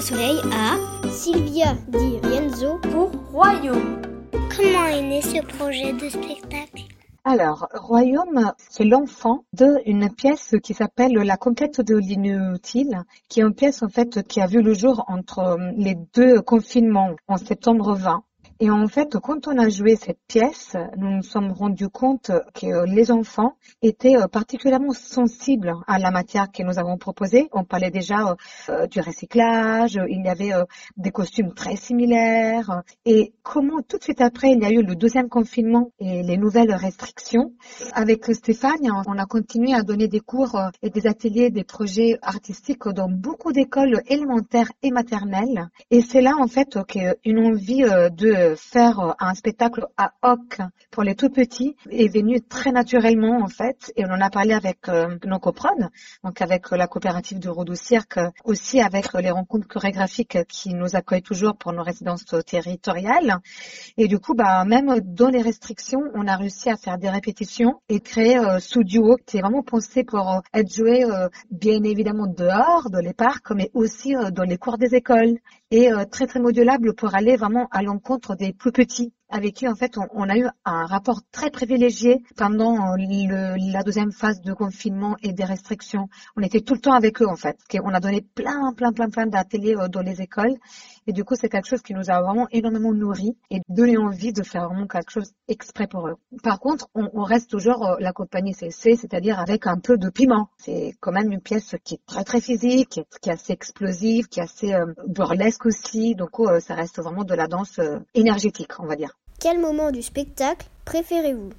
Soleil à Sylvia Di Rienzo pour Royaume. Comment est né ce projet de spectacle? Alors, Royaume, c'est l'enfant d'une pièce qui s'appelle La conquête de l'inutile, qui est une pièce en fait qui a vu le jour entre les deux confinements en septembre 20. Et en fait, quand on a joué cette pièce, nous nous sommes rendus compte que les enfants étaient euh, particulièrement sensibles à la matière que nous avons proposée. On parlait déjà euh, du recyclage, il y avait euh, des costumes très similaires. Et comment tout de suite après, il y a eu le deuxième confinement et les nouvelles restrictions. Avec Stéphane, on a continué à donner des cours et des ateliers, des projets artistiques dans beaucoup d'écoles élémentaires et maternelles. Et c'est là, en fait, qu'une envie de faire euh, un spectacle à hoc pour les tout petits est venu très naturellement en fait et on en a parlé avec euh, nos coprones, donc avec la coopérative de Rodou Cirque, aussi avec les rencontres chorégraphiques qui nous accueillent toujours pour nos résidences territoriales. Et du coup, bah même dans les restrictions, on a réussi à faire des répétitions et créer euh, sous duo qui est vraiment pensé pour euh, être joué bien évidemment dehors, dans les parcs, mais aussi dans les cours des écoles et très très modulable pour aller vraiment à l'encontre des plus petits avec qui en fait on, a eu un rapport très privilégié pendant le, la deuxième phase de confinement et des restrictions. On était tout le temps avec eux en fait. On a donné plein plein plein plein d'ateliers euh, dans les écoles et du coup c'est quelque chose qui nous a vraiment énormément nourri et donné envie de faire vraiment quelque chose exprès pour eux. Par contre, on, on reste toujours euh, la compagnie CC, c'est-à-dire avec un peu de piment. C'est quand même une pièce qui est très très physique, qui est assez explosive, qui est assez euh, burlesque aussi. Donc ça reste vraiment de la danse énergétique, on va dire. Quel moment du spectacle préférez-vous?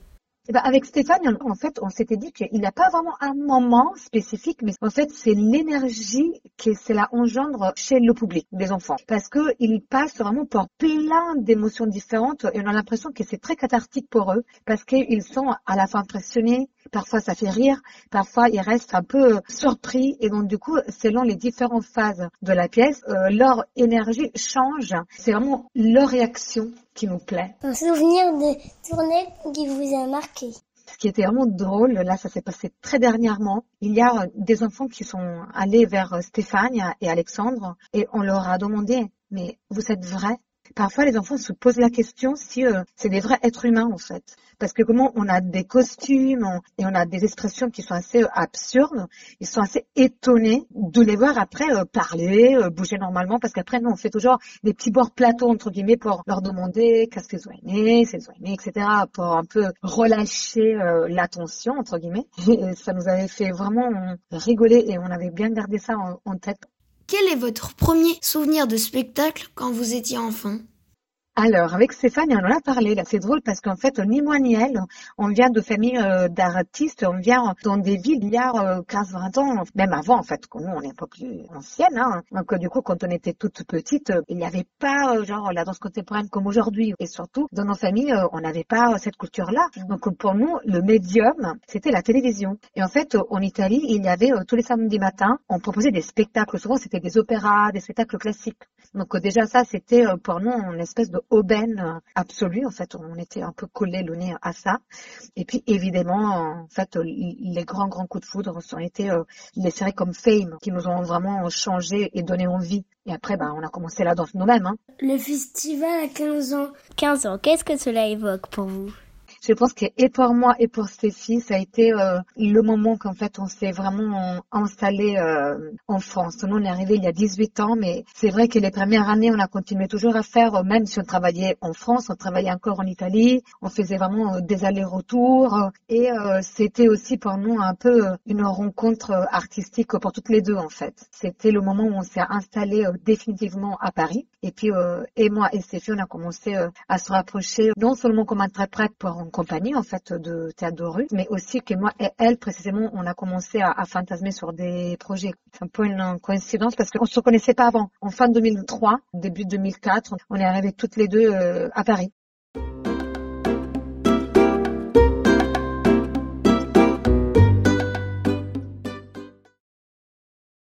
Eh ben avec Stéphane, en fait, on s'était dit qu'il n'y a pas vraiment un moment spécifique, mais en fait, c'est l'énergie que cela engendre chez le public, les enfants. Parce que ils passent vraiment par plein d'émotions différentes et on a l'impression que c'est très cathartique pour eux parce qu'ils sont à la fois impressionnés, parfois ça fait rire, parfois ils restent un peu surpris et donc du coup, selon les différentes phases de la pièce, euh, leur énergie change. C'est vraiment leur réaction qui plaît. Un souvenir de tournée qui vous a marqué. Ce qui était vraiment drôle, là ça s'est passé très dernièrement, il y a des enfants qui sont allés vers Stéphane et Alexandre et on leur a demandé mais vous êtes vrai? Parfois, les enfants se posent la question si euh, c'est des vrais êtres humains en fait, parce que comment on a des costumes et on a des expressions qui sont assez euh, absurdes, ils sont assez étonnés de les voir après euh, parler, bouger normalement, parce qu'après nous on fait toujours des petits bords plateaux entre guillemets pour leur demander qu'est-ce qu'ils ont aimé, s'ils ont aimé, etc. pour un peu relâcher l'attention entre guillemets. Et ça nous avait fait vraiment rigoler et on avait bien gardé ça en tête quel est votre premier souvenir de spectacle quand vous étiez enfant? Alors, avec Stéphane, on en a parlé. C'est drôle parce qu'en fait, ni moi ni elle, on vient de familles euh, d'artistes, on vient dans des villes il y a 15-20 ans, même avant en fait, nous, on n'est pas plus ancienne. Hein. Donc du coup, quand on était toute petite, il n'y avait pas euh, genre la danse contemporaine comme aujourd'hui. Et surtout, dans nos familles, euh, on n'avait pas cette culture-là. Donc pour nous, le médium, c'était la télévision. Et en fait, en Italie, il y avait tous les samedis matins, on proposait des spectacles. Souvent, c'était des opéras, des spectacles classiques. Donc déjà, ça, c'était pour nous une espèce de aubaine absolue. En fait, on était un peu collé le nez à ça. Et puis, évidemment, en fait, les grands, grands coups de foudre ont été euh, les séries comme Fame, qui nous ont vraiment changé et donné envie. Et après, bah, on a commencé la danse nous-mêmes. Hein. Le festival à 15 ans. 15 ans, qu'est-ce que cela évoque pour vous? Je pense que et pour moi et pour Stéphie, ça a été euh, le moment qu'en fait on s'est vraiment installé euh, en France. Nous, on est arrivé il y a 18 ans, mais c'est vrai que les premières années, on a continué toujours à faire, euh, même si on travaillait en France, on travaillait encore en Italie, on faisait vraiment des allers-retours. Et c'était aussi pour nous un peu une rencontre artistique pour toutes les deux en fait. C'était le moment où on s'est installé définitivement à Paris. Et puis, et moi et Stéphie, on a commencé à se rapprocher non seulement comme interprète pour compagnie en fait de théâtre de mais aussi que moi et elle précisément on a commencé à, à fantasmer sur des projets. C'est un peu une coïncidence parce qu'on se connaissait pas avant. En fin 2003, début 2004, on est arrivés toutes les deux euh, à Paris